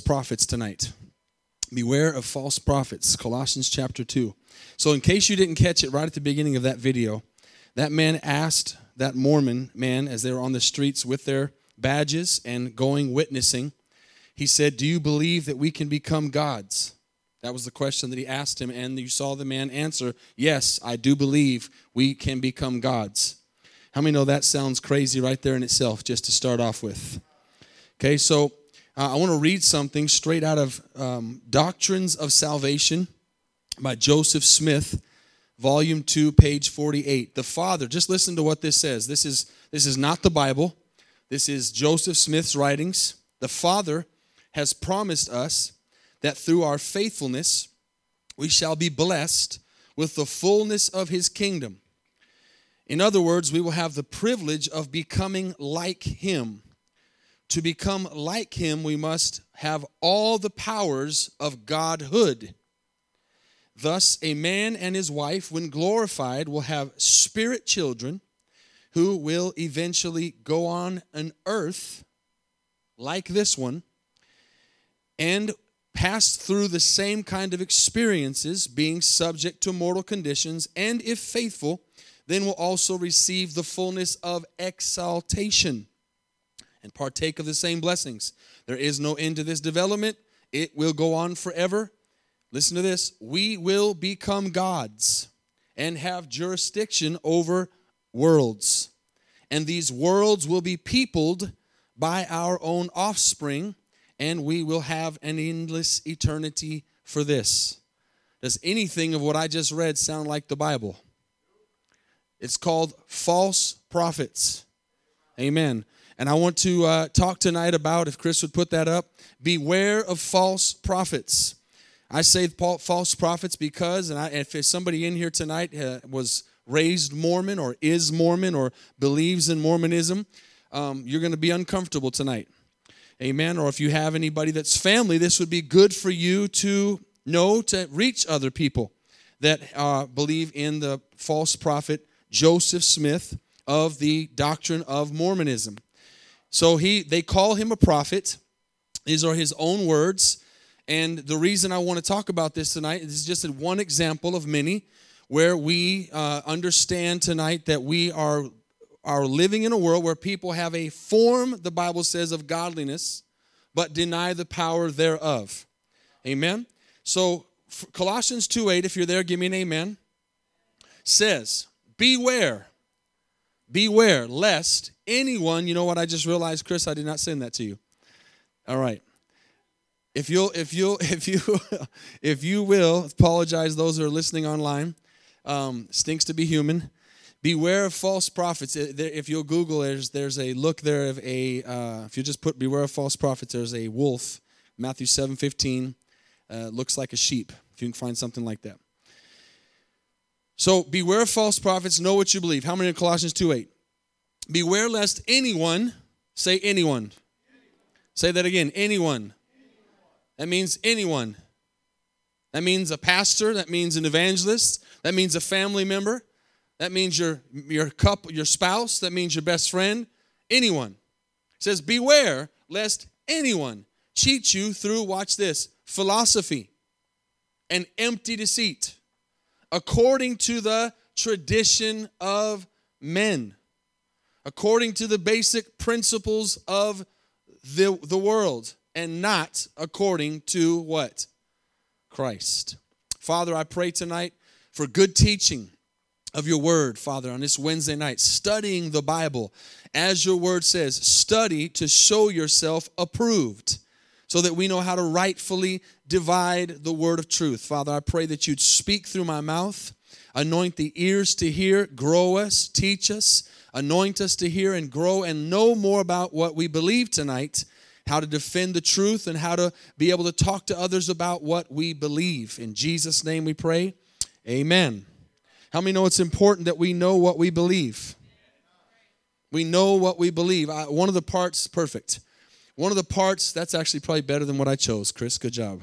prophets tonight. Beware of false prophets, Colossians chapter 2. So, in case you didn't catch it right at the beginning of that video, that man asked that Mormon man as they were on the streets with their badges and going witnessing, he said, Do you believe that we can become gods? That was the question that he asked him, and you saw the man answer, Yes, I do believe we can become gods. How many know that sounds crazy right there in itself, just to start off with? Okay, so uh, I want to read something straight out of um, Doctrines of Salvation by Joseph Smith, volume 2, page 48. The Father, just listen to what this says. This is, this is not the Bible, this is Joseph Smith's writings. The Father has promised us that through our faithfulness we shall be blessed with the fullness of his kingdom. In other words, we will have the privilege of becoming like him. To become like him, we must have all the powers of Godhood. Thus, a man and his wife, when glorified, will have spirit children who will eventually go on an earth like this one and pass through the same kind of experiences, being subject to mortal conditions, and if faithful, then will also receive the fullness of exaltation and partake of the same blessings. There is no end to this development, it will go on forever. Listen to this we will become gods and have jurisdiction over worlds. And these worlds will be peopled by our own offspring and we will have an endless eternity for this. Does anything of what I just read sound like the Bible? It's called false prophets. Amen. And I want to uh, talk tonight about, if Chris would put that up, beware of false prophets. I say false prophets because, and I, if somebody in here tonight uh, was raised Mormon or is Mormon or believes in Mormonism, um, you're going to be uncomfortable tonight. Amen. Or if you have anybody that's family, this would be good for you to know to reach other people that uh, believe in the false prophet Joseph Smith of the doctrine of Mormonism. So he they call him a prophet. These are his own words. And the reason I want to talk about this tonight is just one example of many where we uh, understand tonight that we are are living in a world where people have a form, the Bible says, of godliness, but deny the power thereof. Amen? So, Colossians 2 8, if you're there, give me an amen, says, Beware, beware, lest anyone, you know what I just realized, Chris, I did not send that to you. All right. If you'll, if you'll, if you, if you will, apologize those who are listening online. Um, stinks to be human beware of false prophets if you'll google there's there's a look there of a uh, if you just put beware of false prophets there's a wolf matthew 7 15 uh, looks like a sheep if you can find something like that so beware false prophets know what you believe how many in colossians 2 8 beware lest anyone say anyone say that again anyone that means anyone that means a pastor that means an evangelist that means a family member that means your, your couple, your spouse. That means your best friend. Anyone. It says, beware lest anyone cheat you through, watch this, philosophy and empty deceit, according to the tradition of men, according to the basic principles of the, the world, and not according to what? Christ. Father, I pray tonight for good teaching of your word, Father, on this Wednesday night, studying the Bible. As your word says, study to show yourself approved so that we know how to rightfully divide the word of truth. Father, I pray that you'd speak through my mouth, anoint the ears to hear, grow us, teach us, anoint us to hear and grow and know more about what we believe tonight, how to defend the truth, and how to be able to talk to others about what we believe. In Jesus' name we pray. Amen. How many know it's important that we know what we believe? We know what we believe. I, one of the parts, perfect. One of the parts, that's actually probably better than what I chose, Chris. Good job.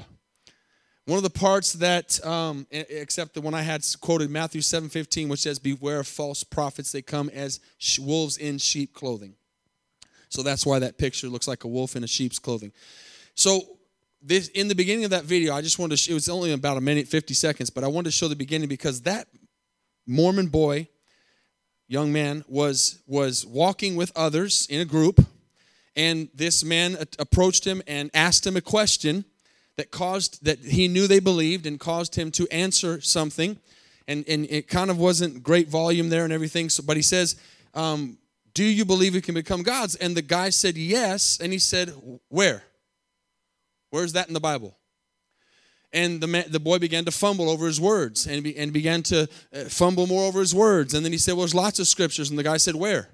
One of the parts that, um, except the one I had quoted, Matthew 7:15, which says, "Beware of false prophets; they come as wolves in sheep clothing." So that's why that picture looks like a wolf in a sheep's clothing. So this in the beginning of that video, I just wanted to. Sh- it was only about a minute fifty seconds, but I wanted to show the beginning because that Mormon boy, young man, was was walking with others in a group, and this man approached him and asked him a question that caused that he knew they believed and caused him to answer something, and and it kind of wasn't great volume there and everything. So, but he says. Um, do you believe we can become gods? And the guy said yes, and he said, Where? Where's that in the Bible? And the, man, the boy began to fumble over his words and, be, and began to uh, fumble more over his words. And then he said, Well, there's lots of scriptures. And the guy said, Where?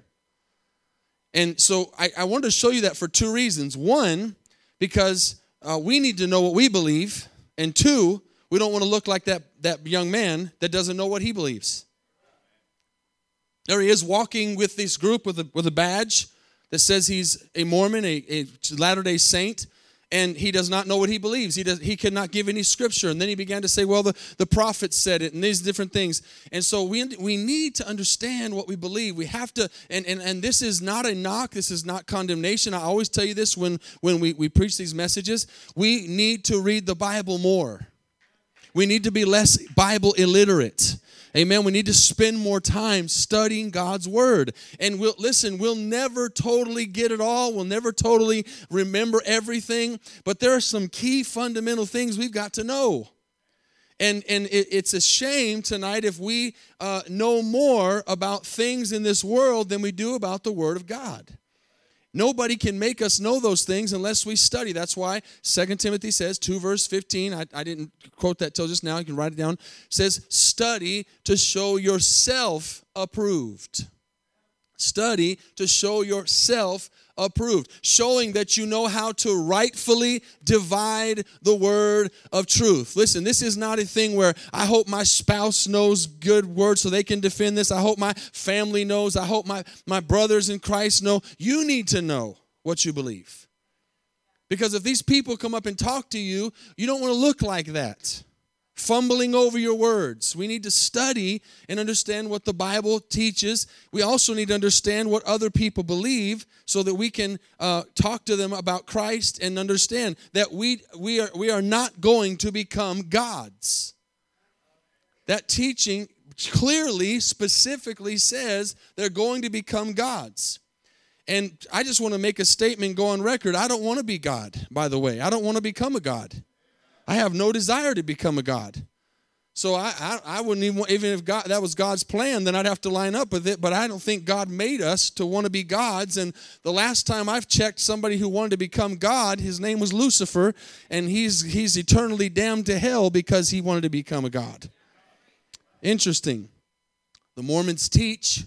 And so I, I wanted to show you that for two reasons. One, because uh, we need to know what we believe. And two, we don't want to look like that, that young man that doesn't know what he believes. There he is walking with this group with a, with a badge that says he's a Mormon, a, a Latter day Saint, and he does not know what he believes. He, does, he cannot give any scripture. And then he began to say, well, the, the prophet said it, and these different things. And so we, we need to understand what we believe. We have to, and, and, and this is not a knock, this is not condemnation. I always tell you this when, when we, we preach these messages. We need to read the Bible more. We need to be less Bible illiterate. Amen. We need to spend more time studying God's word. And we'll listen, we'll never totally get it all. We'll never totally remember everything, but there are some key fundamental things we've got to know. And, and it, it's a shame tonight if we uh, know more about things in this world than we do about the Word of God. Nobody can make us know those things unless we study. That's why 2 Timothy says, 2 verse 15, I, I didn't quote that till just now, you can write it down, says, study to show yourself approved. Study to show yourself approved, showing that you know how to rightfully divide the word of truth. Listen, this is not a thing where I hope my spouse knows good words so they can defend this. I hope my family knows. I hope my, my brothers in Christ know. You need to know what you believe. Because if these people come up and talk to you, you don't want to look like that fumbling over your words. We need to study and understand what the Bible teaches. We also need to understand what other people believe so that we can uh, talk to them about Christ and understand that we, we, are, we are not going to become gods. That teaching clearly, specifically says they're going to become gods. And I just want to make a statement, go on record. I don't want to be God, by the way. I don't want to become a God. I have no desire to become a God. So I, I, I, wouldn't even, even if God, that was God's plan, then I'd have to line up with it. But I don't think God made us to want to be gods. And the last time I've checked somebody who wanted to become God, his name was Lucifer, and he's, he's eternally damned to hell because he wanted to become a God. Interesting. The Mormons teach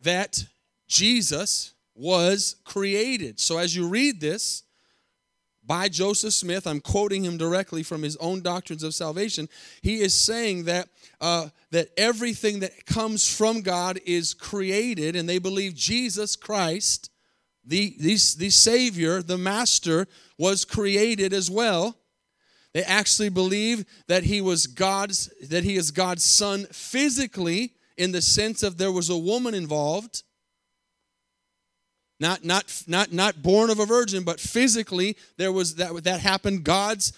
that Jesus was created. So as you read this, by Joseph Smith. I'm quoting him directly from his own doctrines of salvation. He is saying that uh, that everything that comes from God is created, and they believe Jesus Christ, the, the, the Savior, the Master, was created as well. They actually believe that he was God's that he is God's son physically in the sense of there was a woman involved not not not not born of a virgin but physically there was that that happened. God's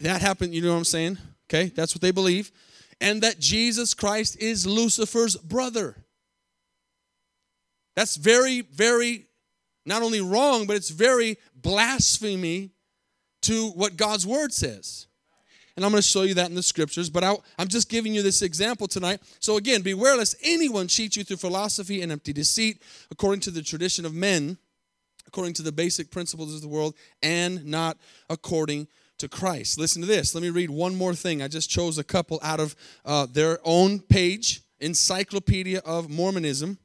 that happened you know what i'm saying? Okay that's what they believe. And that jesus christ is lucifer's brother. That's very very not only wrong but it's very blasphemy to what god's word says and I'm going to show you that in the scriptures, but I, am just giving you this example tonight. So, again, beware lest anyone cheat you through philosophy and empty deceit, according to the tradition of men, according to the basic principles of the world, and not according to Christ. Listen to this. Let me read one more thing. I just chose a couple out of uh, their own page, Encyclopedia of Mormonism.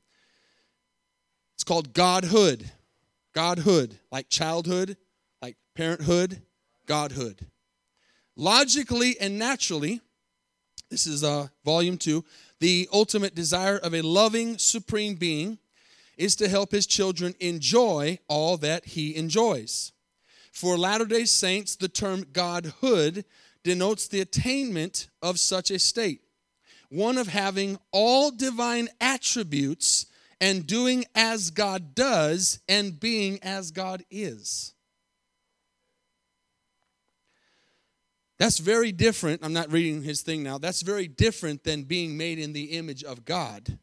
It's called Godhood. Godhood, like childhood, like parenthood, Godhood. Logically and naturally, this is uh, volume two, the ultimate desire of a loving, supreme being is to help his children enjoy all that he enjoys. For Latter day Saints, the term Godhood denotes the attainment of such a state, one of having all divine attributes and doing as God does and being as God is. That's very different. I'm not reading his thing now. That's very different than being made in the image of God.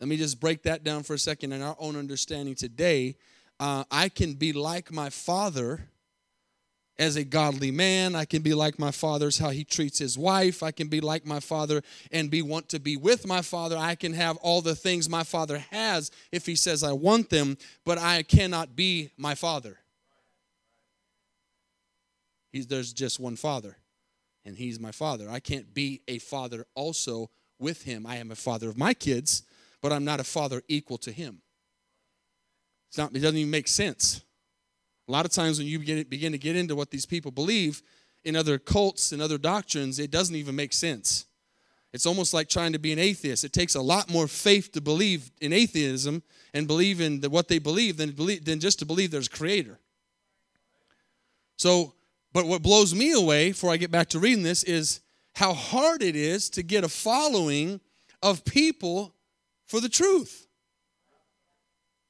Let me just break that down for a second in our own understanding today. Uh, I can be like my father as a godly man. I can be like my father's how he treats his wife. I can be like my father and be want to be with my father. I can have all the things my father has if he says I want them, but I cannot be my father. He's, there's just one father, and he's my father. I can't be a father also with him. I am a father of my kids, but I'm not a father equal to him. It's not, it doesn't even make sense. A lot of times when you begin to get into what these people believe in other cults and other doctrines, it doesn't even make sense. It's almost like trying to be an atheist. It takes a lot more faith to believe in atheism and believe in the, what they believe than, believe than just to believe there's a creator. So, but what blows me away, before I get back to reading this, is how hard it is to get a following of people for the truth.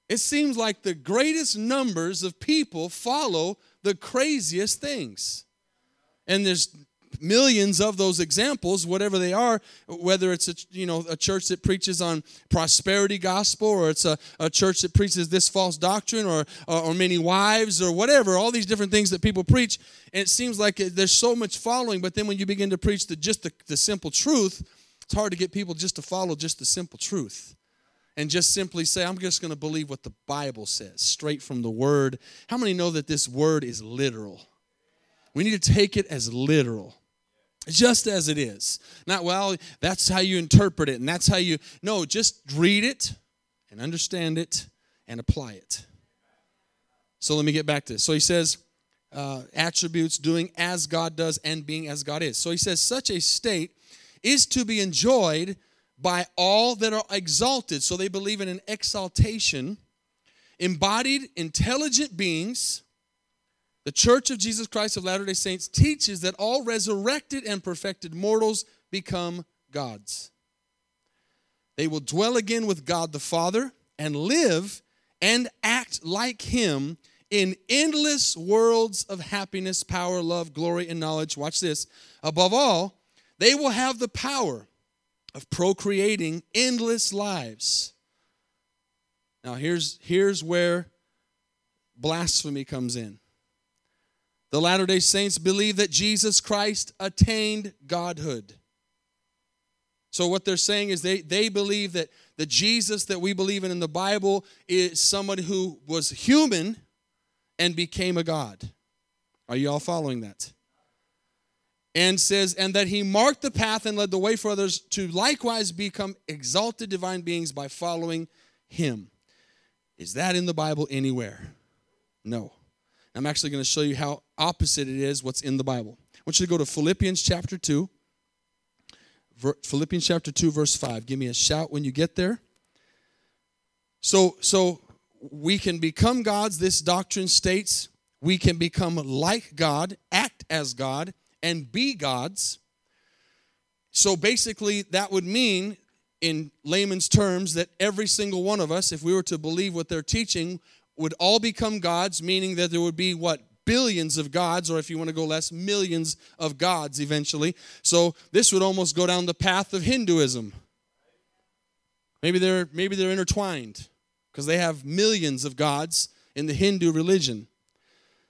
It seems like the greatest numbers of people follow the craziest things. And there's millions of those examples whatever they are whether it's a you know a church that preaches on prosperity gospel or it's a, a church that preaches this false doctrine or, or, or many wives or whatever all these different things that people preach and it seems like there's so much following but then when you begin to preach the just the, the simple truth it's hard to get people just to follow just the simple truth and just simply say, I'm just going to believe what the Bible says, straight from the Word. How many know that this Word is literal? We need to take it as literal, just as it is. Not, well, that's how you interpret it, and that's how you. No, just read it and understand it and apply it. So let me get back to this. So he says, uh, attributes, doing as God does, and being as God is. So he says, such a state is to be enjoyed by all that are exalted. So they believe in an exaltation. Embodied, intelligent beings. The Church of Jesus Christ of Latter day Saints teaches that all resurrected and perfected mortals become gods. They will dwell again with God the Father and live and act like Him in endless worlds of happiness, power, love, glory, and knowledge. Watch this. Above all, they will have the power of procreating endless lives. Now, here's, here's where blasphemy comes in. The Latter day Saints believe that Jesus Christ attained godhood. So, what they're saying is they, they believe that the Jesus that we believe in in the Bible is someone who was human and became a God. Are you all following that? and says, and that he marked the path and led the way for others to likewise become exalted divine beings by following him. Is that in the Bible anywhere? No. I'm actually going to show you how opposite it is what's in the Bible. I want you to go to Philippians chapter 2. Philippians chapter 2 verse 5. Give me a shout when you get there. So so we can become gods this doctrine states we can become like God, act as God and be gods. So basically, that would mean, in layman's terms, that every single one of us, if we were to believe what they're teaching, would all become gods, meaning that there would be what? Billions of gods, or if you want to go less, millions of gods eventually. So this would almost go down the path of Hinduism. Maybe they're maybe they're intertwined because they have millions of gods in the Hindu religion.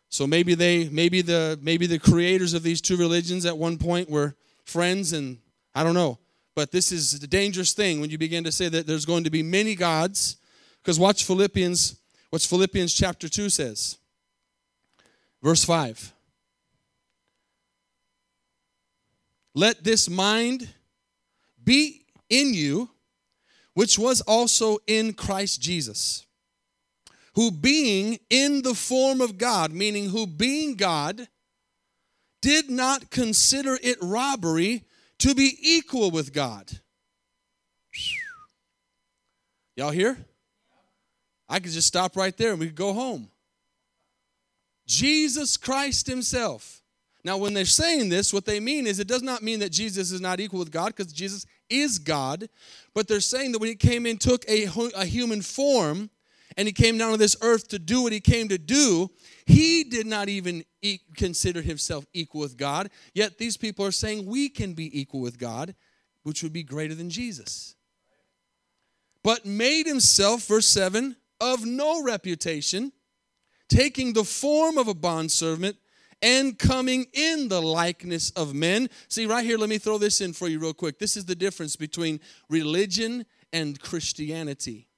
So maybe they maybe the maybe the creators of these two religions at one point were friends and I don't know. But this is a dangerous thing when you begin to say that there's going to be many gods because watch Philippians what's Philippians chapter 2 says. Verse 5. Let this mind be in you which was also in Christ Jesus who being in the form of God, meaning who being God, did not consider it robbery to be equal with God. Y'all here? I could just stop right there and we could go home. Jesus Christ Himself. Now, when they're saying this, what they mean is it does not mean that Jesus is not equal with God because Jesus is God, but they're saying that when He came in, took a, a human form, and he came down to this earth to do what he came to do, he did not even e- consider himself equal with God. Yet these people are saying we can be equal with God, which would be greater than Jesus. But made himself, verse 7, of no reputation, taking the form of a bondservant and coming in the likeness of men. See, right here, let me throw this in for you real quick. This is the difference between religion and Christianity.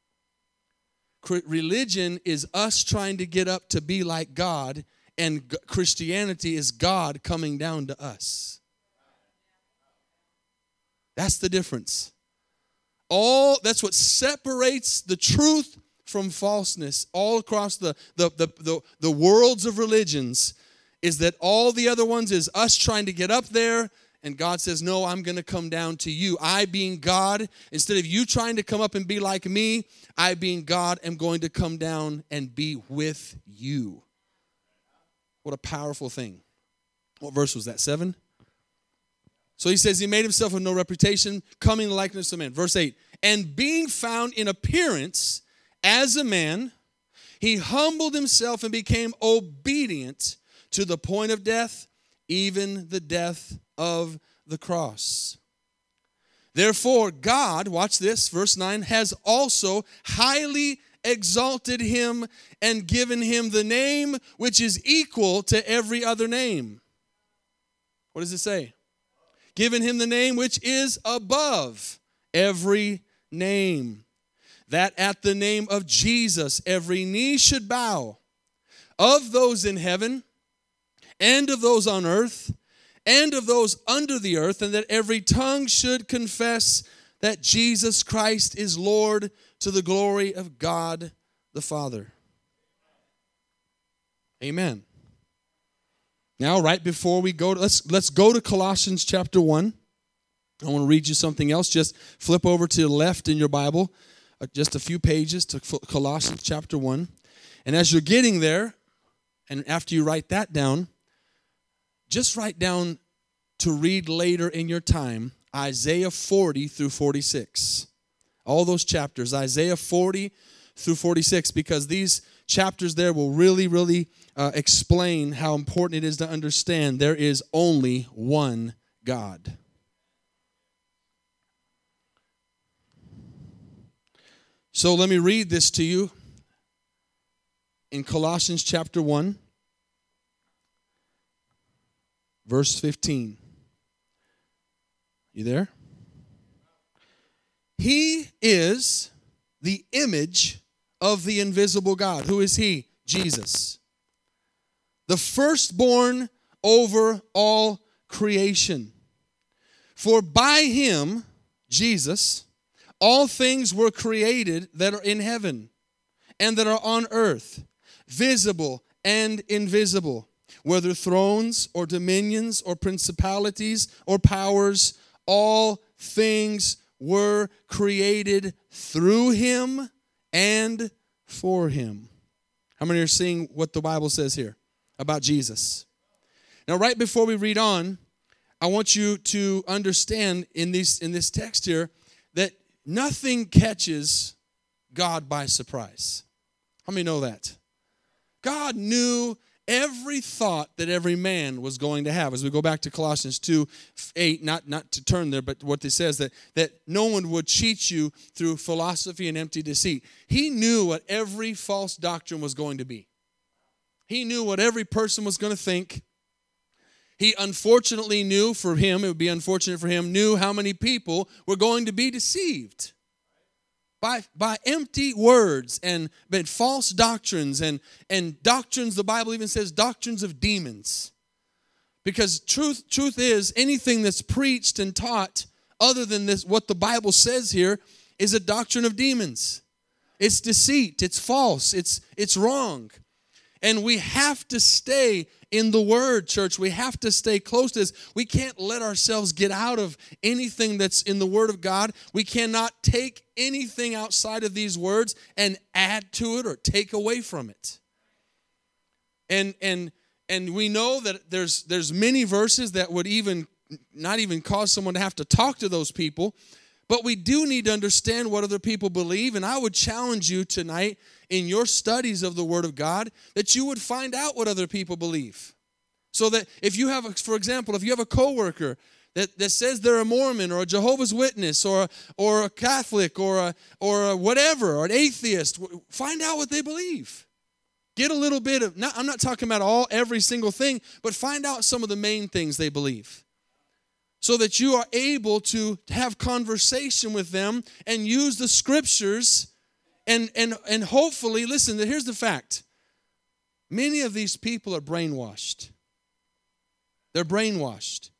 Religion is us trying to get up to be like God, and Christianity is God coming down to us. That's the difference. All that's what separates the truth from falseness all across the, the, the, the, the worlds of religions is that all the other ones is us trying to get up there and God says, No, I'm going to come down to you. I, being God, instead of you trying to come up and be like me, I, being God, am going to come down and be with you. What a powerful thing. What verse was that? Seven? So he says, He made himself of no reputation, coming likeness of man. Verse 8, and being found in appearance as a man, he humbled himself and became obedient to the point of death, even the death of the cross. Therefore, God, watch this, verse 9, has also highly exalted him and given him the name which is equal to every other name. What does it say? Given him the name which is above every name that at the name of Jesus every knee should bow, of those in heaven, and of those on earth, and of those under the earth, and that every tongue should confess that Jesus Christ is Lord to the glory of God the Father. Amen. Now, right before we go, to, let's let's go to Colossians chapter one. I want to read you something else. Just flip over to the left in your Bible just a few pages to Colossians chapter 1. And as you're getting there, and after you write that down, just write down to read later in your time Isaiah 40 through 46. All those chapters, Isaiah 40 through 46, because these chapters there will really, really uh, explain how important it is to understand there is only one God. So let me read this to you in Colossians chapter 1, verse 15. You there? He is the image of the invisible God. Who is He? Jesus. The firstborn over all creation. For by Him, Jesus, all things were created that are in heaven and that are on earth, visible and invisible, whether thrones or dominions or principalities or powers, all things were created through him and for him. How many are seeing what the Bible says here about Jesus? Now, right before we read on, I want you to understand in, these, in this text here Nothing catches God by surprise. How many know that? God knew every thought that every man was going to have. As we go back to Colossians 2 8, not, not to turn there, but what it says that, that no one would cheat you through philosophy and empty deceit. He knew what every false doctrine was going to be. He knew what every person was going to think. He unfortunately knew for him, it would be unfortunate for him, knew how many people were going to be deceived by, by empty words and false doctrines and, and doctrines, the Bible even says doctrines of demons. Because truth, truth is, anything that's preached and taught other than this, what the Bible says here, is a doctrine of demons. It's deceit, it's false, it's, it's wrong. And we have to stay in the Word, church. We have to stay close to this. We can't let ourselves get out of anything that's in the Word of God. We cannot take anything outside of these words and add to it or take away from it. And and and we know that there's there's many verses that would even not even cause someone to have to talk to those people But we do need to understand what other people believe. And I would challenge you tonight in your studies of the Word of God that you would find out what other people believe. So that if you have, for example, if you have a coworker that, that says they're a Mormon or a Jehovah's Witness or, or a Catholic or, a, or a whatever, or an atheist, find out what they believe. Get a little bit of, not, I'm not talking about all, every single thing, but find out some of the main things they believe so that you are able to have conversation with them and use the scriptures and and and hopefully listen here's the fact. Many of these people are brainwashed. They're brainwashed.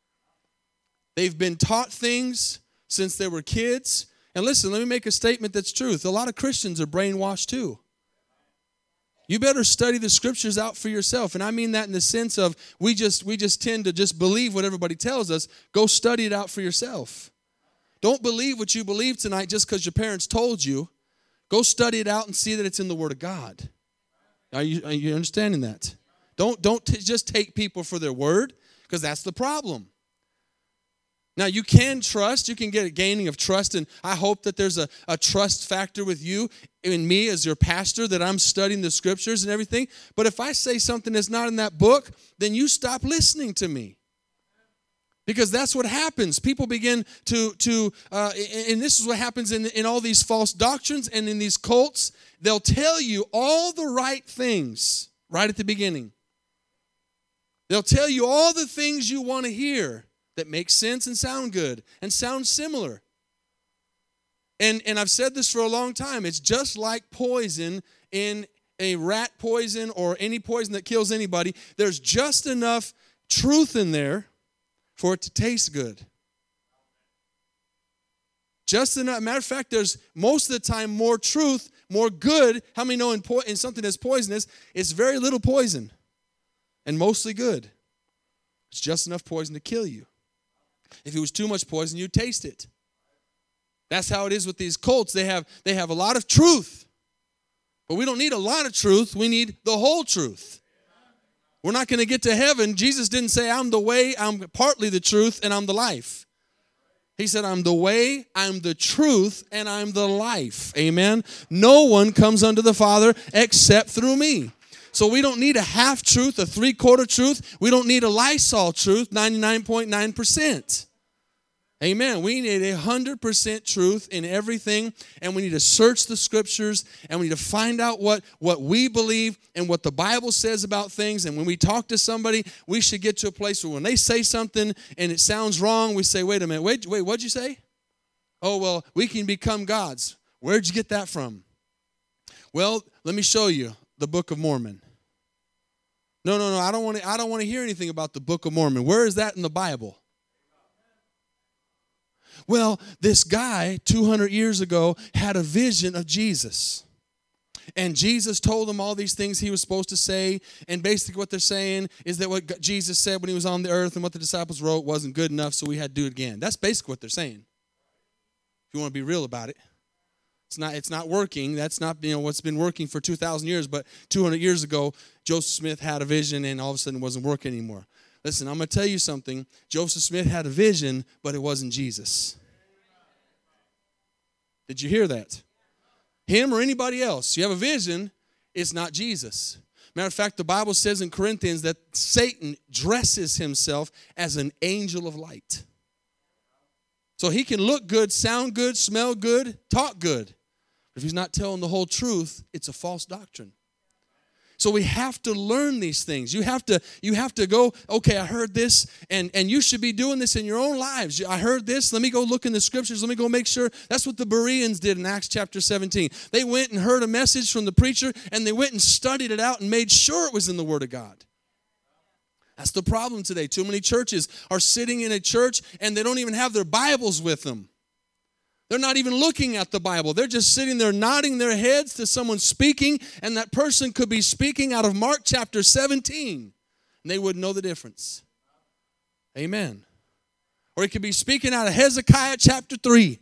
They've been taught things since they were kids. And listen let me make a statement that's truth. A lot of christians are brainwashed too you better study the scriptures out for yourself. And i mean that in the sense of we just we just tend to just believe what everybody tells us. Go study it out for yourself. Don't believe what you believe tonight just because your parents told you. Go study it out and see that it's in the word of god. Are you, are you understanding that? Don't don't t- just take people for their word because that's the problem now, you can trust, you can get a gaining of trust, and I hope that there's a, a trust factor with you in me as your pastor, that I'm studying the scriptures and everything. But if I say something that's not in that book, then you stop listening to me. Because that's what happens. People begin to, to uh, and this is what happens in, in all these false doctrines and in these cults. They'll tell you all the right things right at the beginning. They'll tell you all the things you want to hear that make sense and sound good and sound similar. And, and I've said this for a long time. It's just like poison in a rat poison or any poison that kills anybody. There's just enough truth in there for it to taste good. Just enough. Matter of fact, there's most of the time more truth, more good. How many know in, po- in something that's poisonous, it's very little poison and mostly good? It's just enough poison to kill you. If it was too much poison, you'd taste it. That's how it is with these cults. They have they have a lot of truth. But we don't need a lot of truth. We need the whole truth. We're not going to get to heaven. Jesus didn't say, I'm the way, I'm partly the truth, and I'm the life. He said, I'm the way, I'm the truth, and I'm the life. Amen. No one comes unto the Father except through me. So we don't need a half truth, a three quarter truth. We don't need a Lysol truth, 99.9%. Amen. We need a 100% truth in everything, and we need to search the scriptures, and we need to find out what, what we believe and what the Bible says about things. And when we talk to somebody, we should get to a place where when they say something and it sounds wrong, we say, wait a minute, wait, wait, what'd you say? Oh, well, we can become gods. Where'd you get that from? Well, let me show you the Book of Mormon. No, no, no, I don't want to I don't want to hear anything about the Book of Mormon. Where is that in the Bible? Well, this guy 200 years ago had a vision of Jesus. And Jesus told him all these things he was supposed to say. And basically, what they're saying is that what Jesus said when he was on the earth and what the disciples wrote wasn't good enough, so we had to do it again. That's basically what they're saying. If you want to be real about it. It's not, it's not working. That's not you know what's been working for 2,000 years. But 200 years ago, Joseph Smith had a vision and all of a sudden it wasn't working anymore. Listen, I'm going to tell you something. Joseph Smith had a vision, but it wasn't Jesus. Did you hear that? Him or anybody else. You have a vision, it's not Jesus. Matter of fact, the Bible says in Corinthians that Satan dresses himself as an angel of light. So he can look good, sound good, smell good, talk good. If he's not telling the whole truth, it's a false doctrine. So we have to learn these things. You have to you have to go, okay, I heard this and and you should be doing this in your own lives. I heard this, let me go look in the scriptures. Let me go make sure. That's what the Bereans did in Acts chapter 17. They went and heard a message from the preacher and they went and studied it out and made sure it was in the word of God. That's the problem today. Too many churches are sitting in a church and they don't even have their Bibles with them. They're not even looking at the Bible. They're just sitting there nodding their heads to someone speaking, and that person could be speaking out of Mark chapter 17, and they wouldn't know the difference. Amen. Or it could be speaking out of Hezekiah chapter 3.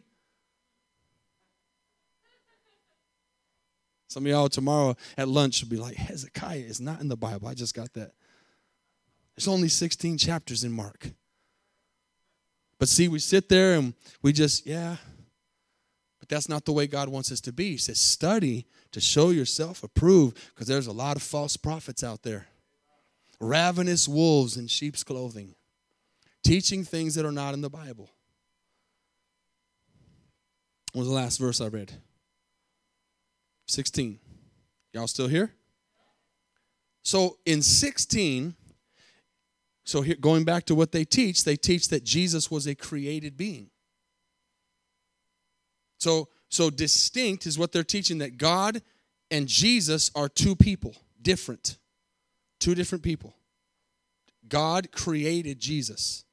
Some of y'all tomorrow at lunch will be like, Hezekiah is not in the Bible. I just got that. There's only 16 chapters in Mark. But see, we sit there and we just, yeah, But that's not the way God wants us to be. He says, study to show yourself approved because there's a lot of false prophets out there. Ravenous wolves in sheep's clothing, teaching things that are not in the Bible. What was the last verse I read? 16. Y'all still here? So in 16, so here, going back to what they teach, they teach that Jesus was a created being. So, so distinct is what they're teaching that God and Jesus are two people, different. Two different people. God created Jesus.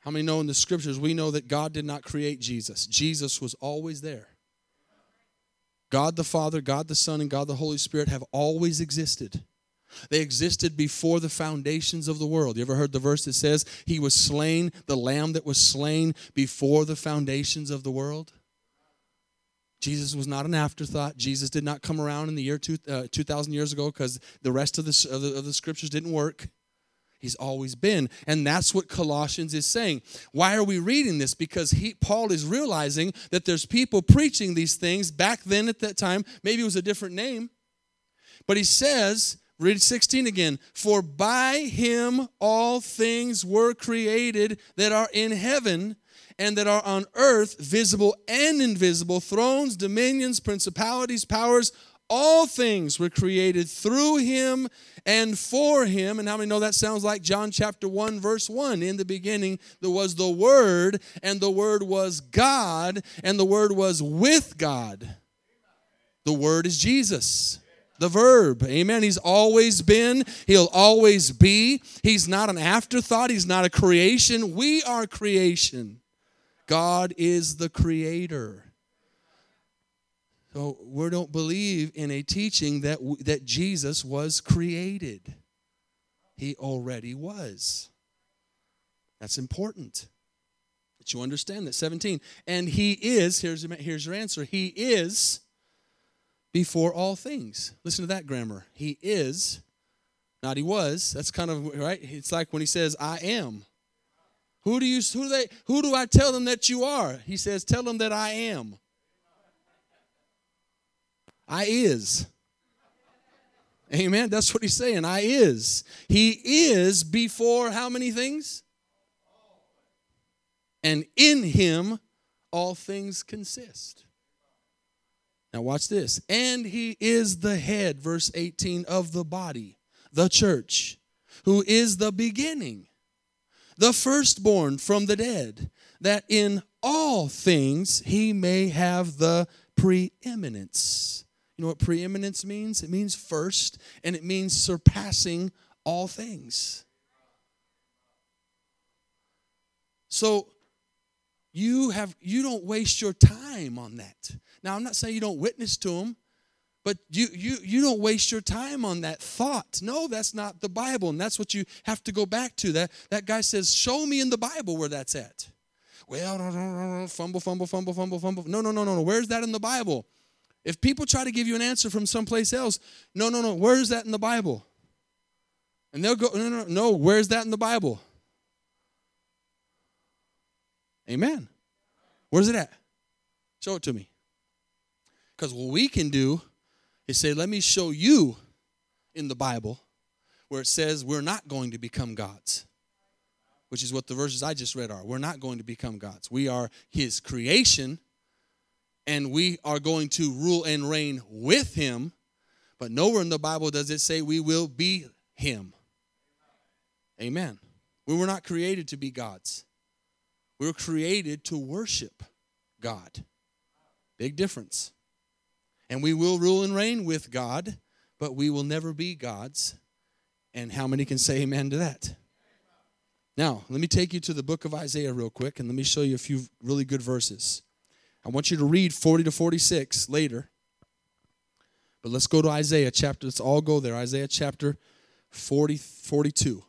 How many know in the scriptures we know that God did not create Jesus? Jesus was always there. God the Father, God the Son, and God the Holy Spirit have always existed. They existed before the foundations of the world. You ever heard the verse that says, He was slain, the lamb that was slain before the foundations of the world? Jesus was not an afterthought. Jesus did not come around in the year two, uh, 2,000 years ago because the rest of the, of the, of the scriptures didn't work. He's always been. And that's what Colossians is saying. Why are we reading this? Because he, Paul is realizing that there's people preaching these things back then at that time. Maybe it was a different name. But he says Read 16 again. For by him all things were created that are in heaven and that are on earth, visible and invisible, thrones, dominions, principalities, powers. All things were created through him and for him. And how many know that sounds like John chapter 1, verse 1? In the beginning, there was the Word, and the Word was God, and the Word was with God. The Word is Jesus the verb. Amen. He's always been, he'll always be. He's not an afterthought, he's not a creation. We are creation. God is the creator. So we don't believe in a teaching that that Jesus was created. He already was. That's important. That you understand that 17. And he is, here's, here's your answer. He is before all things. Listen to that grammar. He is, not he was. That's kind of right. It's like when he says, I am. Who do you who do they who do I tell them that you are? He says, Tell them that I am. I is. Amen. That's what he's saying. I is. He is before how many things? And in him all things consist. Now, watch this. And he is the head, verse 18, of the body, the church, who is the beginning, the firstborn from the dead, that in all things he may have the preeminence. You know what preeminence means? It means first, and it means surpassing all things. So, you have you don't waste your time on that now, I'm not saying you don't witness to them, but you, you, you don't waste your time on that thought. No, that's not the Bible, and that's what you have to go back to. That, that guy says, Show me in the Bible where that's at. Well, fumble, fumble, fumble, fumble, fumble. No, no, no, no, no. Where's that in the Bible? If people try to give you an answer from someplace else, no, no, no. Where's that in the Bible? And they'll go, no, no, no. Where's that in the Bible? Amen. Where's it at? Show it to me. Because what we can do is say, let me show you in the Bible where it says we're not going to become gods, which is what the verses I just read are. We're not going to become gods. We are His creation, and we are going to rule and reign with Him. But nowhere in the Bible does it say we will be Him. Amen. We were not created to be gods, were created to worship God. Big difference. And we will rule and reign with God, but we will never be gods. And how many can say amen to that? Now, let me take you to the book of Isaiah real quick and let me show you a few really good verses. I want you to read 40 to 46 later. But let's go to Isaiah chapter, let's all go there. Isaiah chapter 40, 42. And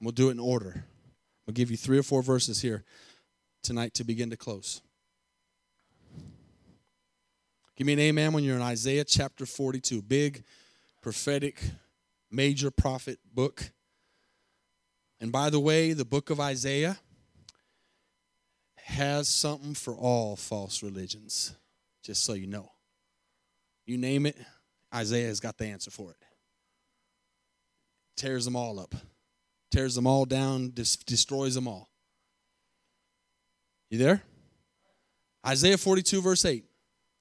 we'll do it in order. We'll give you three or four verses here tonight to begin to close. Give me an amen when you're in Isaiah chapter 42. Big, prophetic, major prophet book. And by the way, the book of Isaiah has something for all false religions, just so you know. You name it, Isaiah has got the answer for it. Tears them all up, tears them all down, destroys them all. You there? Isaiah 42, verse 8.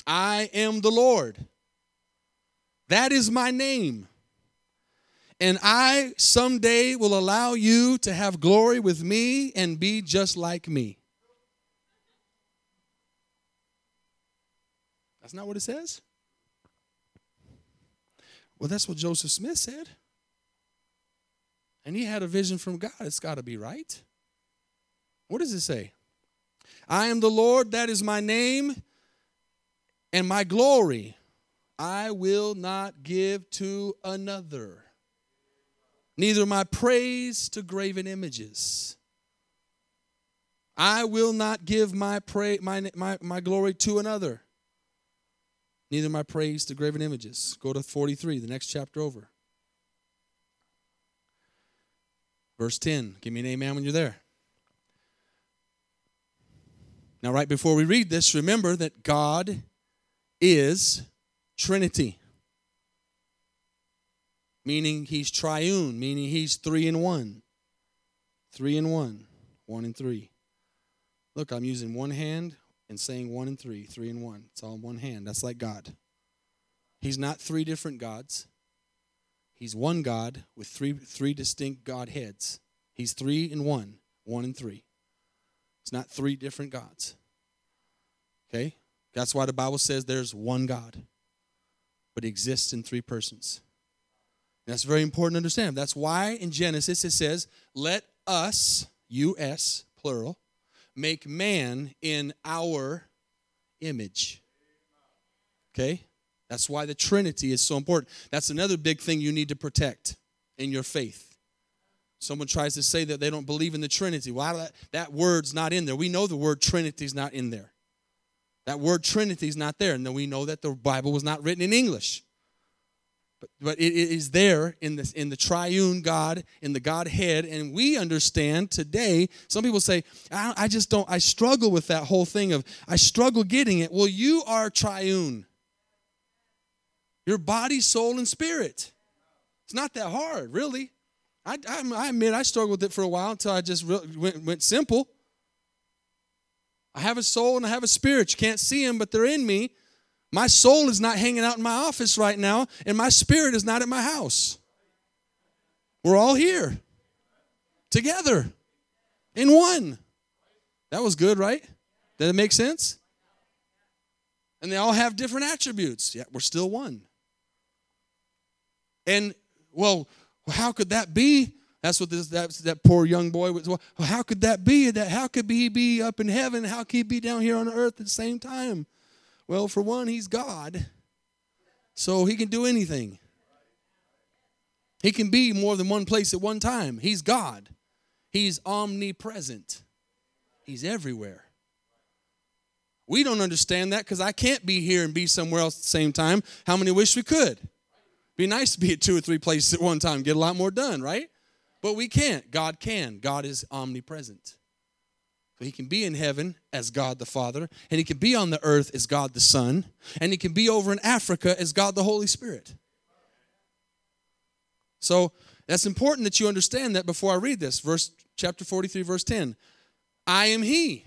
I am the Lord. That is my name. And I someday will allow you to have glory with me and be just like me. That's not what it says? Well, that's what Joseph Smith said. And he had a vision from God. It's got to be right. What does it say? I am the Lord, that is my name, and my glory I will not give to another, neither my praise to graven images. I will not give my, pray, my, my, my glory to another, neither my praise to graven images. Go to 43, the next chapter over. Verse 10. Give me an amen when you're there. Now, right before we read this, remember that God is Trinity, meaning He's triune, meaning He's three in one. Three in one, one in three. Look, I'm using one hand and saying one and three, three and one. It's all in one hand. That's like God. He's not three different gods. He's one God with three, three distinct Godheads. He's three in one, one and three. It's not three different gods. Okay? That's why the Bible says there's one God, but he exists in three persons. That's very important to understand. That's why in Genesis it says, Let us, U-S, plural, make man in our image. Okay? That's why the Trinity is so important. That's another big thing you need to protect in your faith. Someone tries to say that they don't believe in the Trinity. Why well, that, that word's not in there? We know the word Trinity is not in there. That word Trinity is not there. And then we know that the Bible was not written in English. But, but it is there in the, in the triune God, in the Godhead. And we understand today, some people say, I, I just don't, I struggle with that whole thing of, I struggle getting it. Well, you are triune. Your body, soul, and spirit. It's not that hard, really. I, I, I admit I struggled with it for a while until I just went, went simple. I have a soul and I have a spirit. You can't see them, but they're in me. My soul is not hanging out in my office right now, and my spirit is not at my house. We're all here together in one. That was good, right? Did it make sense? And they all have different attributes, yet we're still one. And, well, how could that be? That's what this that, that poor young boy was. Well, how could that be? That how could he be up in heaven? How could he be down here on earth at the same time? Well, for one, he's God, so he can do anything. He can be more than one place at one time. He's God. He's omnipresent. He's everywhere. We don't understand that because I can't be here and be somewhere else at the same time. How many wish we could? Be nice to be at two or three places at one time, get a lot more done, right? But we can't. God can. God is omnipresent. So he can be in heaven as God the Father, and he can be on the earth as God the Son, and he can be over in Africa as God the Holy Spirit. So that's important that you understand that before I read this. Verse chapter 43, verse 10. I am he.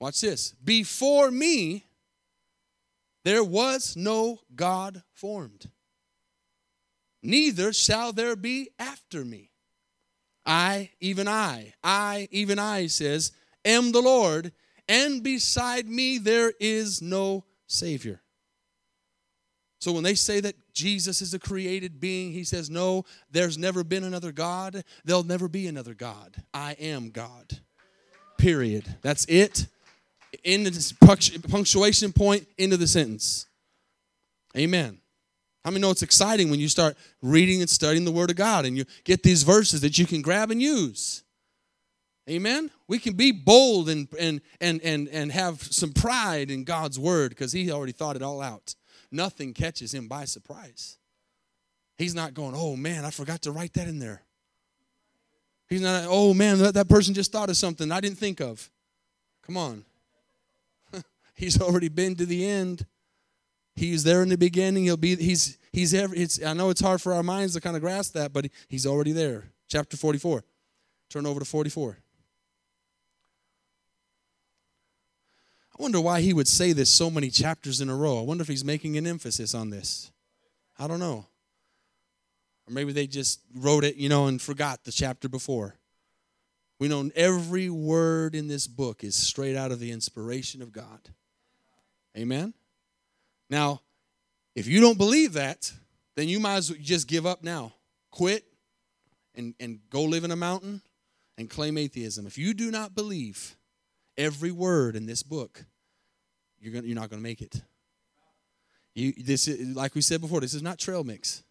Watch this. Before me there was no God formed, neither shall there be after me. I, even I, I, even I, says, am the Lord, and beside me there is no Savior. So when they say that Jesus is a created being, he says, No, there's never been another God. There'll never be another God. I am God. Period. That's it in the punctuation point into the sentence. Amen. How many know it's exciting when you start reading and studying the Word of God and you get these verses that you can grab and use? Amen. We can be bold and and and and and have some pride in God's word because He already thought it all out. Nothing catches Him by surprise. He's not going, "Oh man, I forgot to write that in there." He's not, oh man, that, that person just thought of something I didn't think of. Come on. He's already been to the end. He's there in the beginning. He'll be, he's, he's ever, it's, I know it's hard for our minds to kind of grasp that, but he's already there. Chapter 44. Turn over to 44. I wonder why he would say this so many chapters in a row. I wonder if he's making an emphasis on this. I don't know. Or maybe they just wrote it, you know, and forgot the chapter before. We know every word in this book is straight out of the inspiration of God. Amen? Now, if you don't believe that, then you might as well just give up now. Quit and, and go live in a mountain and claim atheism. If you do not believe every word in this book, you're, gonna, you're not going to make it. You, this is, like we said before, this is not trail mix.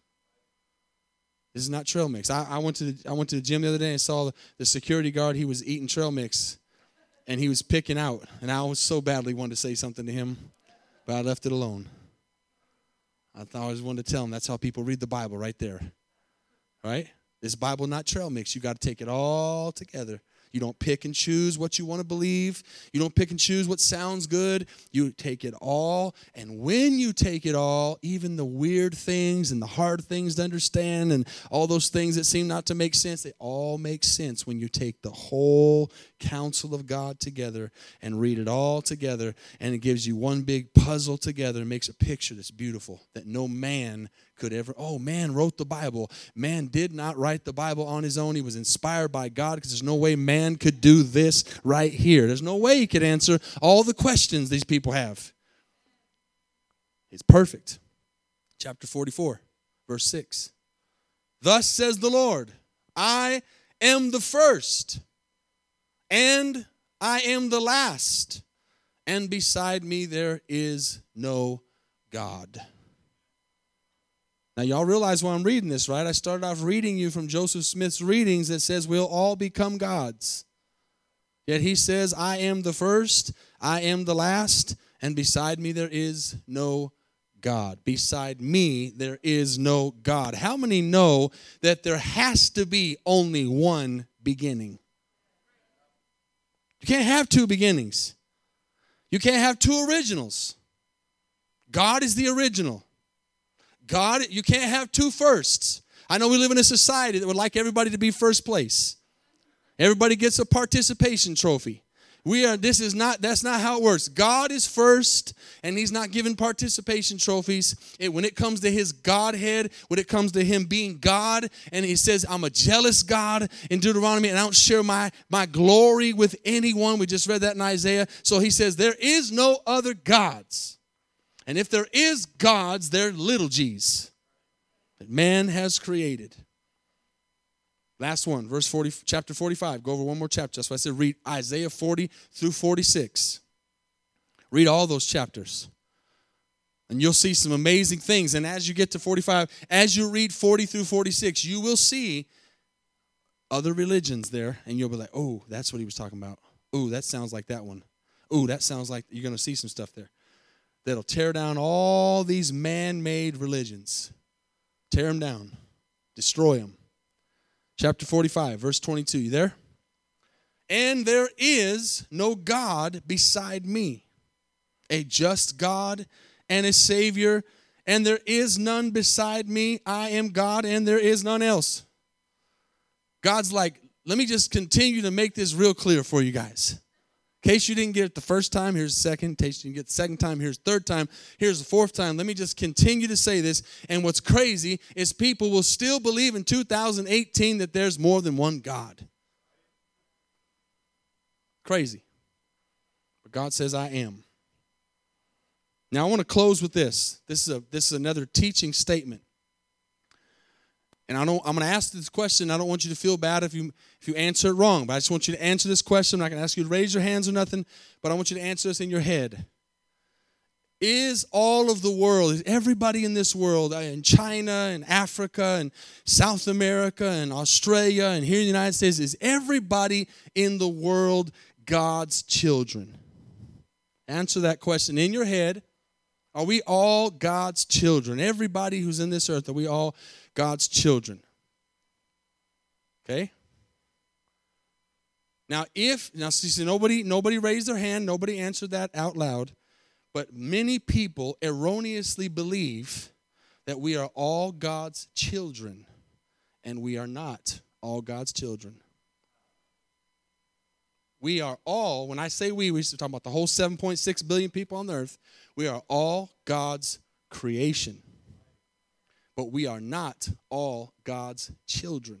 This is not trail mix. I, I, went to the, I went to the gym the other day and saw the, the security guard. He was eating trail mix, and he was picking out. And I was so badly wanted to say something to him, but I left it alone. I was wanted to tell him that's how people read the Bible right there. Right? This Bible not trail mix. You got to take it all together. You don't pick and choose what you want to believe. You don't pick and choose what sounds good. You take it all. And when you take it all, even the weird things and the hard things to understand and all those things that seem not to make sense, they all make sense when you take the whole counsel of God together and read it all together. And it gives you one big puzzle together and makes a picture that's beautiful that no man could ever, oh, man wrote the Bible. Man did not write the Bible on his own. He was inspired by God because there's no way man could do this right here. There's no way he could answer all the questions these people have. It's perfect. Chapter 44, verse 6. Thus says the Lord, I am the first, and I am the last, and beside me there is no God. Now, y'all realize why I'm reading this, right? I started off reading you from Joseph Smith's readings that says we'll all become gods. Yet he says, I am the first, I am the last, and beside me there is no God. Beside me there is no God. How many know that there has to be only one beginning? You can't have two beginnings. You can't have two originals. God is the original. God, you can't have two firsts. I know we live in a society that would like everybody to be first place. Everybody gets a participation trophy. We are this is not that's not how it works. God is first and he's not giving participation trophies. It, when it comes to his godhead, when it comes to him being God and he says I'm a jealous God in Deuteronomy and I don't share my my glory with anyone. We just read that in Isaiah. So he says there is no other gods. And if there is gods, they're little g's that man has created. Last one, verse 40, chapter 45. Go over one more chapter. That's why I said read Isaiah 40 through 46. Read all those chapters. And you'll see some amazing things. And as you get to 45, as you read 40 through 46, you will see other religions there. And you'll be like, oh, that's what he was talking about. Oh, that sounds like that one. Oh, that sounds like you're going to see some stuff there that'll tear down all these man made religions. Tear them down, destroy them. Chapter 45, verse 22. You there? And there is no God beside me, a just God and a Savior, and there is none beside me. I am God, and there is none else. God's like, let me just continue to make this real clear for you guys. In case you didn't get it the first time, here's the second. In case you didn't get the second time, here's the third time. Here's the fourth time. Let me just continue to say this. And what's crazy is people will still believe in 2018 that there's more than one God. Crazy. But God says, I am. Now I want to close with this. This is a this is another teaching statement. And I don't, I'm to ask this question. I don't want you to feel bad if you, if you answer it wrong, but I just want you to answer this question. I'm not going to ask you to raise your hands or nothing, but I want you to answer this in your head. Is all of the world, is everybody in this world, uh, in China and Africa and South America and Australia and here in the United States, is everybody in the world God's children? Answer that question in your head. Are we all God's children? Everybody who's in this earth, are we all God's children. Okay? Now, if now see, nobody nobody raised their hand, nobody answered that out loud, but many people erroneously believe that we are all God's children, and we are not all God's children. We are all, when I say we, we're talking about the whole 7.6 billion people on the earth. We are all God's creation. But we are not all God's children.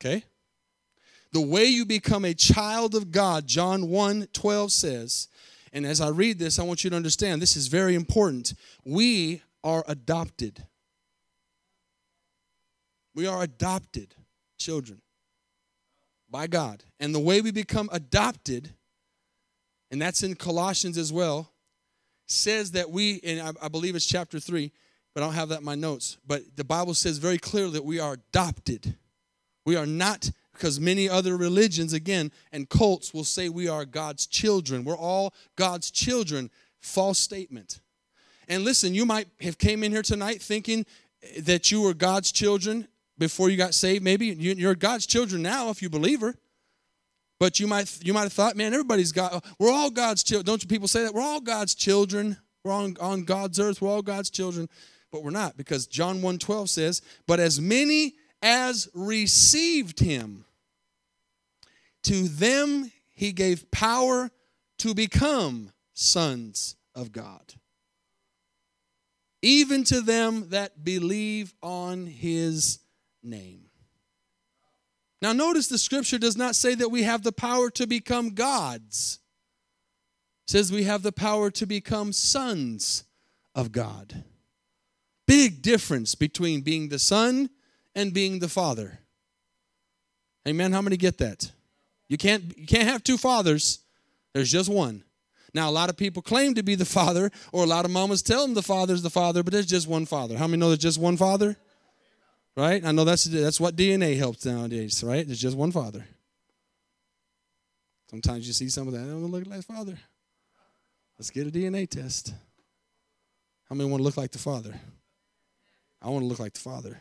Okay? The way you become a child of God, John 1 12 says, and as I read this, I want you to understand this is very important. We are adopted. We are adopted children by God. And the way we become adopted, and that's in Colossians as well, says that we, and I, believe it's chapter 3, but I don't have that in my notes. But the Bible says very clearly that we are adopted. We are not, because many other religions, again, and cults will say we are God's children. We're all God's children. False statement. And listen, you might have came in here tonight thinking that you were God's children before you got saved. Maybe you're God's children now if you believer. But you might you might have thought, man, everybody's got we're all God's children. Don't you people say that? We're all God's children. We're on, on God's earth, we're all God's children. But we're not, because John 1:12 says, But as many as received him, to them he gave power to become sons of God even to them that believe on his name. Now, notice the scripture does not say that we have the power to become gods. It says we have the power to become sons of God. Big difference between being the son and being the father. Amen. How many get that? You can't you can't have two fathers. There's just one. Now, a lot of people claim to be the father, or a lot of mamas tell them the father's the father, but there's just one father. How many know there's just one father? Right? I know that's that's what DNA helps nowadays, right? There's just one father. Sometimes you see some of that. I don't look like father. Let's get a DNA test. How many want to look like the father? I want to look like the father,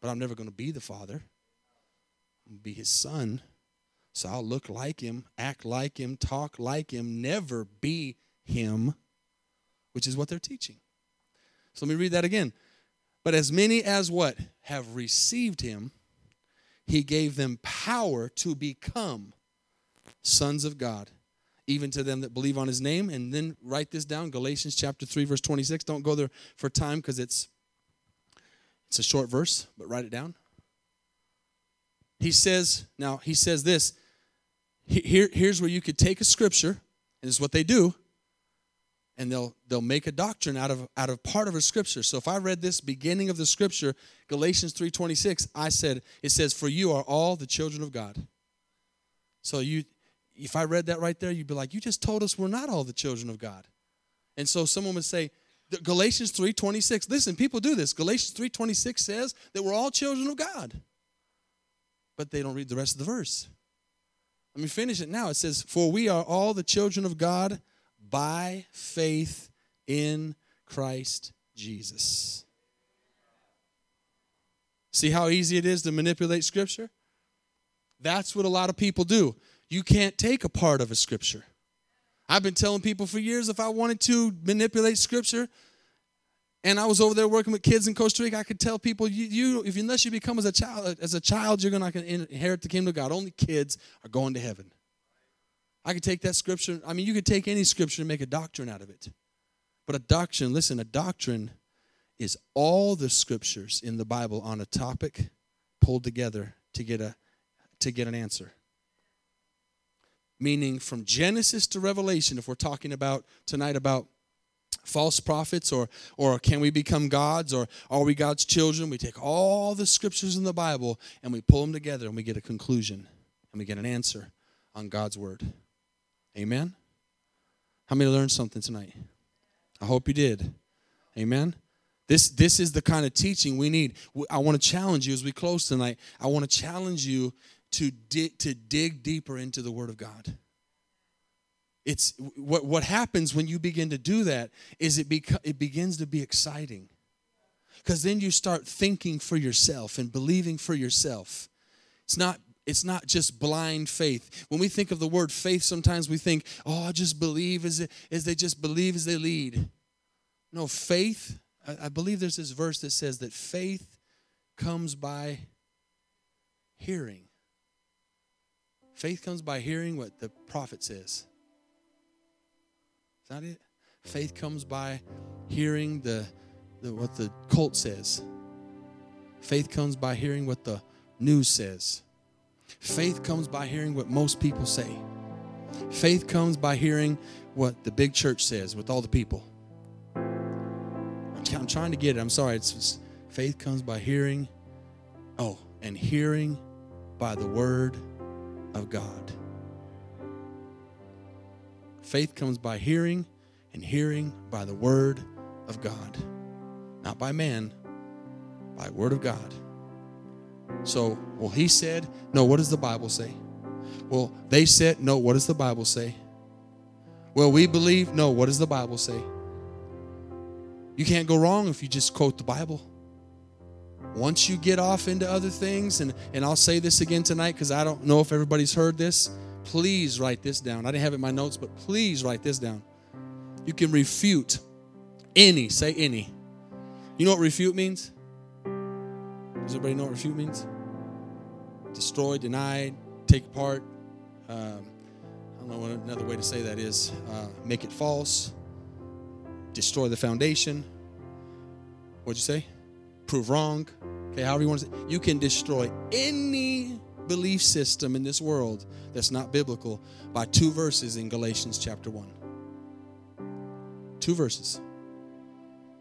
but I'm never going to be the father. I'm going to be his son. So I'll look like him, act like him, talk like him, never be him, which is what they're teaching. So let me read that again. But as many as what? Have received him, he gave them power to become sons of God, even to them that believe on his name. And then write this down Galatians chapter 3, verse 26. Don't go there for time because it's, it's a short verse, but write it down. He says, now he says this. Here, here's where you could take a scripture, and this is what they do and they'll they'll make a doctrine out of out of part of a scripture. So if I read this beginning of the scripture, Galatians 3:26, I said it says for you are all the children of God. So you if I read that right there, you'd be like, you just told us we're not all the children of God. And so someone would say, Galatians 3:26. Listen, people do this. Galatians 3:26 says that we're all children of God. But they don't read the rest of the verse. Let me finish it now. It says, "For we are all the children of God by faith in Christ Jesus. See how easy it is to manipulate Scripture? That's what a lot of people do. You can't take a part of a Scripture. I've been telling people for years if I wanted to manipulate Scripture, and I was over there working with kids in Costa Rica, I could tell people you, you if unless you become as a child as a child, you're not going to inherit the kingdom of God. Only kids are going to heaven. I could take that scripture. I mean, you could take any scripture and make a doctrine out of it. But a doctrine, listen, a doctrine is all the scriptures in the Bible on a topic pulled together to get a to get an answer. Meaning from Genesis to Revelation, if we're talking about tonight about false prophets or or can we become gods or are we God's children? We take all the scriptures in the Bible and we pull them together and we get a conclusion and we get an answer on God's word. Amen? How many learned something tonight? I hope you did. Amen? This, this is the kind of teaching we need. I want to challenge you as we close tonight. I want to challenge you to dig, to dig deeper into the Word of God. It's what, what happens when you begin to do that is it, beca- it begins to be exciting. Because then you start thinking for yourself and believing for yourself. It's not It's not just blind faith. When we think of the word faith, sometimes we think, oh, I just believe as, it, as they just believe as they lead. No, faith, I, I believe there's this verse that says that faith comes by hearing. Faith comes by hearing what the prophet says. Is that it? Faith comes by hearing the, the what the cult says. Faith comes by hearing what the news says. Faith comes by hearing what most people say. Faith comes by hearing what the big church says with all the people. I'm trying to get it. I'm sorry. It's, it's faith comes by hearing. Oh, and hearing by the word of God. Faith comes by hearing, and hearing by the word of God. Not by man, by word of God. So, well, he said, no, what does the Bible say? Well, they said, no, what does the Bible say? Well, we believe, no, what does the Bible say? You can't go wrong if you just quote the Bible. Once you get off into other things, and, and I'll say this again tonight because I don't know if everybody's heard this, please write this down. I didn't have it in my notes, but please write this down. You can refute any, say any. You know what refute means? Does everybody know what refute means? Destroy, deny, take apart. Um, I don't know what another way to say that is. Uh, make it false. Destroy the foundation. What'd you say? Prove wrong. Okay, however you want to say. You can destroy any belief system in this world that's not biblical by two verses in Galatians chapter 1. Two verses.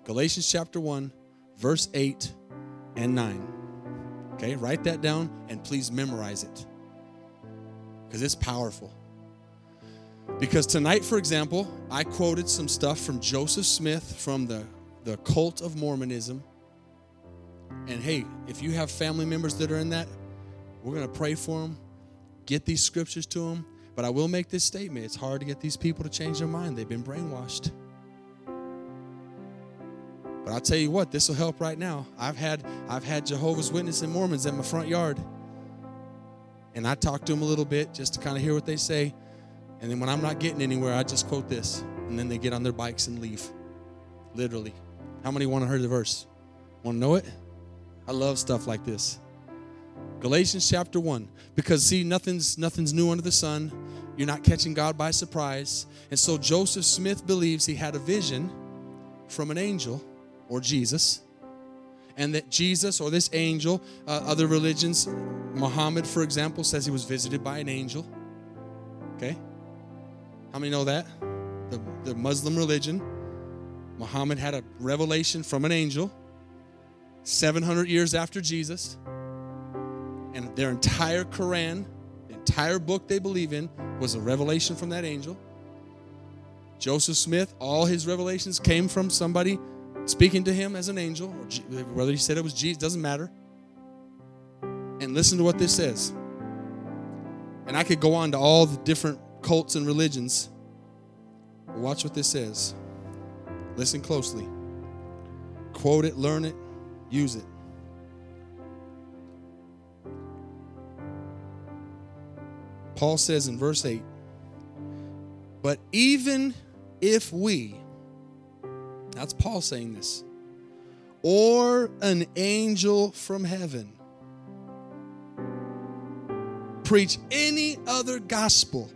Galatians chapter 1, verse 8 and 9. Okay, write that down and please memorize it because it's powerful. Because tonight, for example, I quoted some stuff from Joseph Smith from the, the cult of Mormonism. And hey, if you have family members that are in that, we're going to pray for them, get these scriptures to them. But I will make this statement it's hard to get these people to change their mind, they've been brainwashed. But I'll tell you what, this will help right now. I've had I've had Jehovah's Witnesses and Mormons in my front yard. And I talk to them a little bit just to kind of hear what they say. And then when I'm not getting anywhere, I just quote this. And then they get on their bikes and leave. Literally. How many want to hear the verse? Want to know it? I love stuff like this. Galatians chapter 1. Because see, nothing's nothing's new under the sun. You're not catching God by surprise. And so Joseph Smith believes he had a vision from an angel or Jesus, and that Jesus or this angel, uh, other religions, Muhammad, for example, says he was visited by an angel. Okay? How many know that? The, the Muslim religion, Muhammad had a revelation from an angel 700 years after Jesus, and their entire Quran, the entire book they believe in, was a revelation from that angel. Joseph Smith, all his revelations came from somebody speaking to him as an angel, or whether he said it was Jesus, doesn't matter. And listen to what this says. And I could go on to all the different cults and religions. Watch what this says. Listen closely. Quote it, learn it, use it. Paul says in verse 8, but even if we, that's Paul saying this. Or an angel from heaven. Preach any other gospel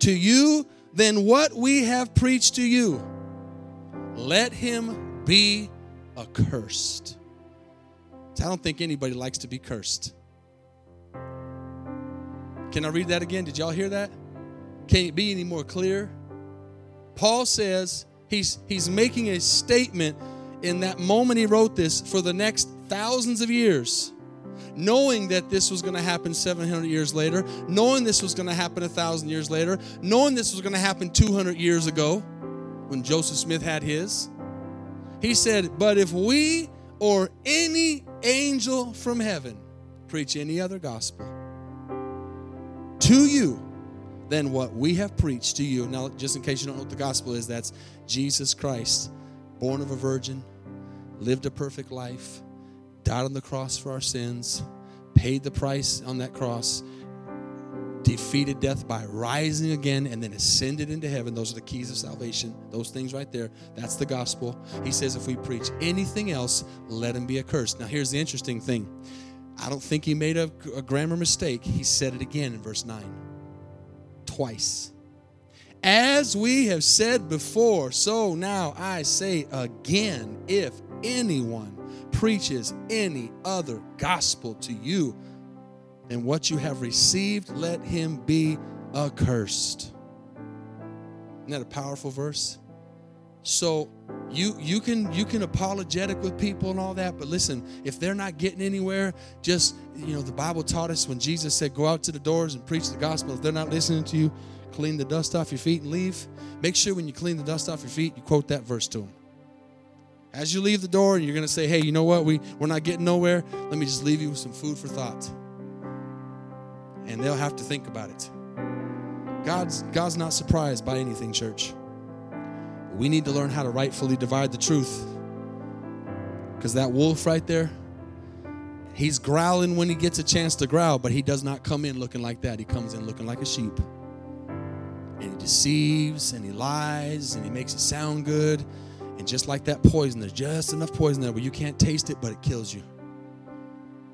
to you than what we have preached to you. Let him be accursed. I don't think anybody likes to be cursed. Can I read that again? Did y'all hear that? Can it be any more clear? Paul says, He's, he's making a statement in that moment he wrote this for the next thousands of years, knowing that this was going to happen 700 years later, knowing this was going to happen a thousand years later, knowing this was going to happen 200 years ago when Joseph Smith had his. He said, But if we or any angel from heaven preach any other gospel to you, than what we have preached to you. Now, just in case you don't know what the gospel is, that's Jesus Christ, born of a virgin, lived a perfect life, died on the cross for our sins, paid the price on that cross, defeated death by rising again, and then ascended into heaven. Those are the keys of salvation. Those things right there. That's the gospel. He says, if we preach anything else, let him be accursed. Now, here's the interesting thing. I don't think he made a, a grammar mistake. He said it again in verse 9. Twice. As we have said before, so now I say again if anyone preaches any other gospel to you than what you have received, let him be accursed. Isn't that a powerful verse? So you you can you can apologetic with people and all that, but listen, if they're not getting anywhere, just you know, the Bible taught us when Jesus said, Go out to the doors and preach the gospel. If they're not listening to you, clean the dust off your feet and leave. Make sure when you clean the dust off your feet, you quote that verse to them. As you leave the door and you're going to say, hey, you know what? We, we're not getting nowhere. Let me just leave you with some food for thought. And they'll have to think about it. God's, God's not surprised by anything, church. We need to learn how to rightfully divide the truth. Because that wolf right there, he's growling when he gets a chance to growl, but he does not come in looking like that. He comes in looking like a sheep and he deceives and he lies and he makes it sound good. And just like that poison, there's just enough poison there where you can't taste it, but it kills you.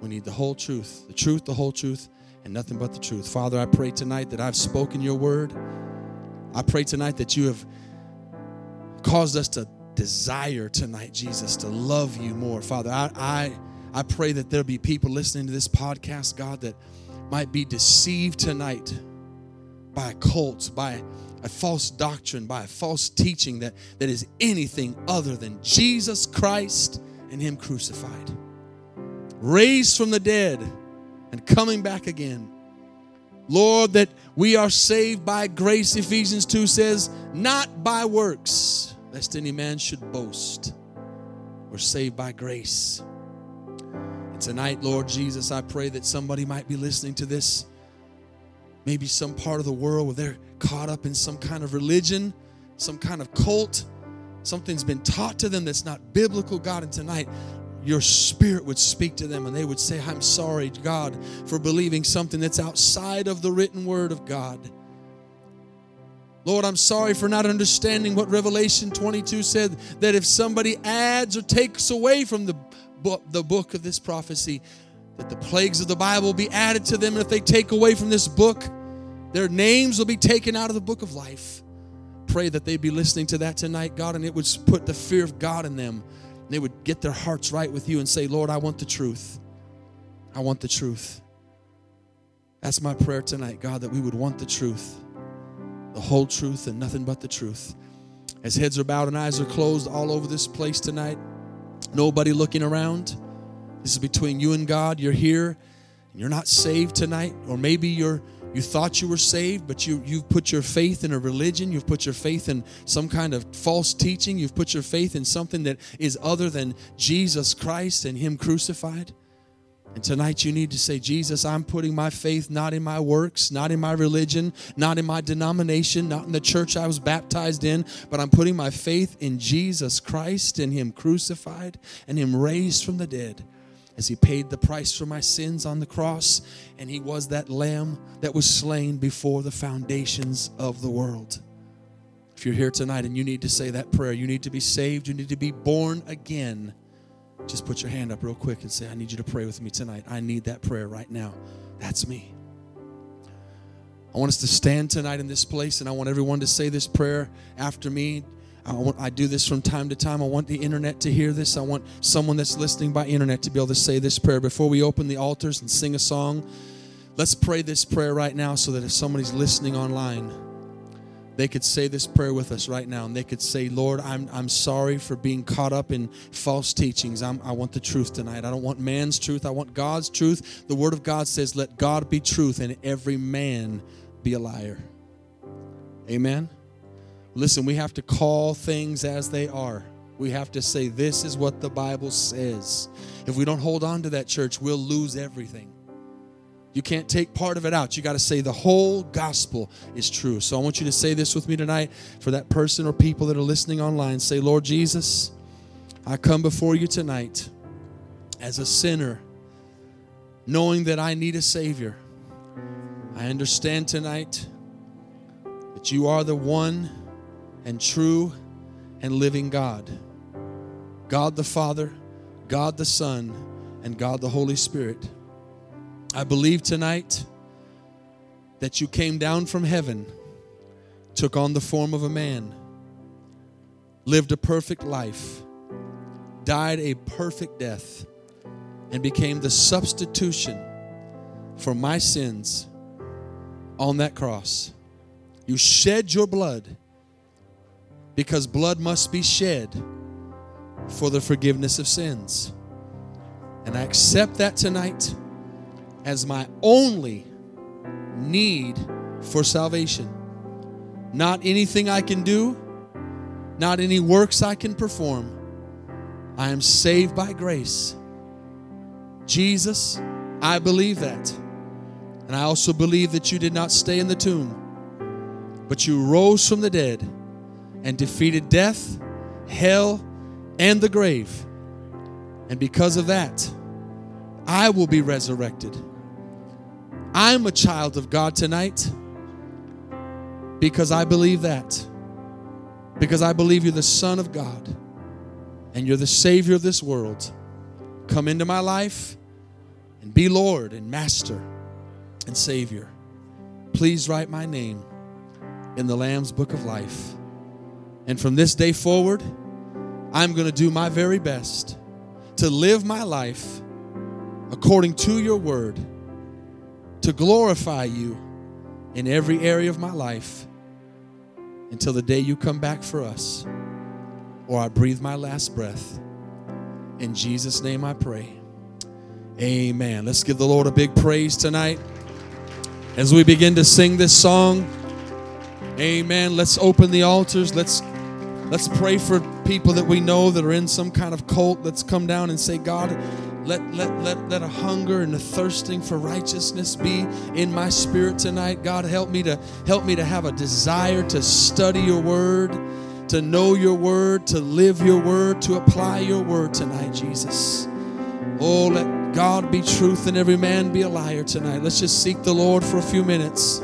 We need the whole truth, the truth, the whole truth, and nothing but the truth. Father, I pray tonight that I've spoken your word. I pray tonight that you have caused us to desire tonight, Jesus, to love you more. Father, I, I, I pray that there'll be people listening to this podcast, God, that might be deceived tonight by a cult, by a false doctrine, by a false teaching that, that is anything other than Jesus Christ and Him crucified, raised from the dead, and coming back again. Lord, that we are saved by grace, Ephesians 2 says, not by works, lest any man should boast. We're saved by grace. And tonight, Lord Jesus, I pray that somebody might be listening to this maybe some part of the world where they're caught up in some kind of religion, some kind of cult. Something's been taught to them that's not biblical, God. And tonight, your spirit would speak to them and they would say, I'm sorry, God, for believing something that's outside of the written word of God. Lord, I'm sorry for not understanding what Revelation 22 said that if somebody adds or takes away from the book, the book of this prophecy, that the plagues of the Bible be added to them. And if they take away from this book, their names will be taken out of the book of life. Pray that they'd be listening to that tonight, God, and it would put the fear of God in them. They would get their hearts right with you and say, Lord, I want the truth. I want the truth. That's my prayer tonight, God, that we would want the truth, the whole truth, and nothing but the truth. As heads are bowed and eyes are closed all over this place tonight, nobody looking around. This is between you and God. You're here and you're not saved tonight, or maybe you're you thought you were saved, but you, you've put your faith in a religion. You've put your faith in some kind of false teaching. You've put your faith in something that is other than Jesus Christ and Him crucified. And tonight you need to say, Jesus, I'm putting my faith not in my works, not in my religion, not in my denomination, not in the church I was baptized in, but I'm putting my faith in Jesus Christ and Him crucified and Him raised from the dead as he paid the price for my sins on the cross, and he was that lamb that was slain before the foundations of the world. If you're here tonight and you need to say that prayer, you need to be saved, you need to be born again, just put your hand up real quick and say, I need you to pray with me tonight. I need that prayer right now. That's me. I want us to stand tonight in this place, and I want everyone to say this prayer after me. I, want, I do this from time to time. I want the internet to hear this. I want someone that's listening by internet to be able to say this prayer before we open the altars and sing a song. Let's pray this prayer right now so that if somebody's listening online, they could say this prayer with us right now and they could say, Lord, I'm, I'm sorry for being caught up in false teachings. I'm, I want the truth tonight. I don't want man's truth. I want God's truth. The Word of God says, Let God be truth and every man be a liar. Amen. Listen, we have to call things as they are. We have to say, This is what the Bible says. If we don't hold on to that church, we'll lose everything. You can't take part of it out. You got to say the whole gospel is true. So I want you to say this with me tonight for that person or people that are listening online. Say, Lord Jesus, I come before you tonight as a sinner knowing that I need a Savior. I understand tonight that you are the one and true and living God. God the Father, God the Son, and God the Holy Spirit. I believe tonight that you came down from heaven, took on the form of a man, lived a perfect life, died a perfect death, and became the substitution for my sins on that cross. You shed your blood because blood must be shed for the forgiveness of sins. And I accept that tonight as my only need for salvation. Not anything I can do, not any works I can perform. I am saved by grace. Jesus, I believe that. And I also believe that you did not stay in the tomb, but you rose from the dead and defeated death, hell, and the grave. And because of that, I will be resurrected. I'm a child of God tonight because I believe that. Because I believe you're the Son of God and you're the Savior of this world. Come into my life and be Lord and Master and Savior. Please write my name in the Lamb's Book of Life. And from this day forward, I'm going to do my very best to live my life according to your word, to glorify you in every area of my life until the day you come back for us or I breathe my last breath. In Jesus' name I pray. Amen. Let's give the Lord a big praise tonight as we begin to sing this song. Amen. Let's open the altars. Let's let's pray for people that we know that are in some kind of cult. Let's come down and say, God, let, let, let, let a hunger and a thirsting for righteousness be in my spirit tonight. God, help me to help me to have a desire to study your word, to know your word, to live your word, to apply your word tonight, Jesus. Oh, let God be truth and every man be a liar tonight. Let's just seek the Lord for a few minutes.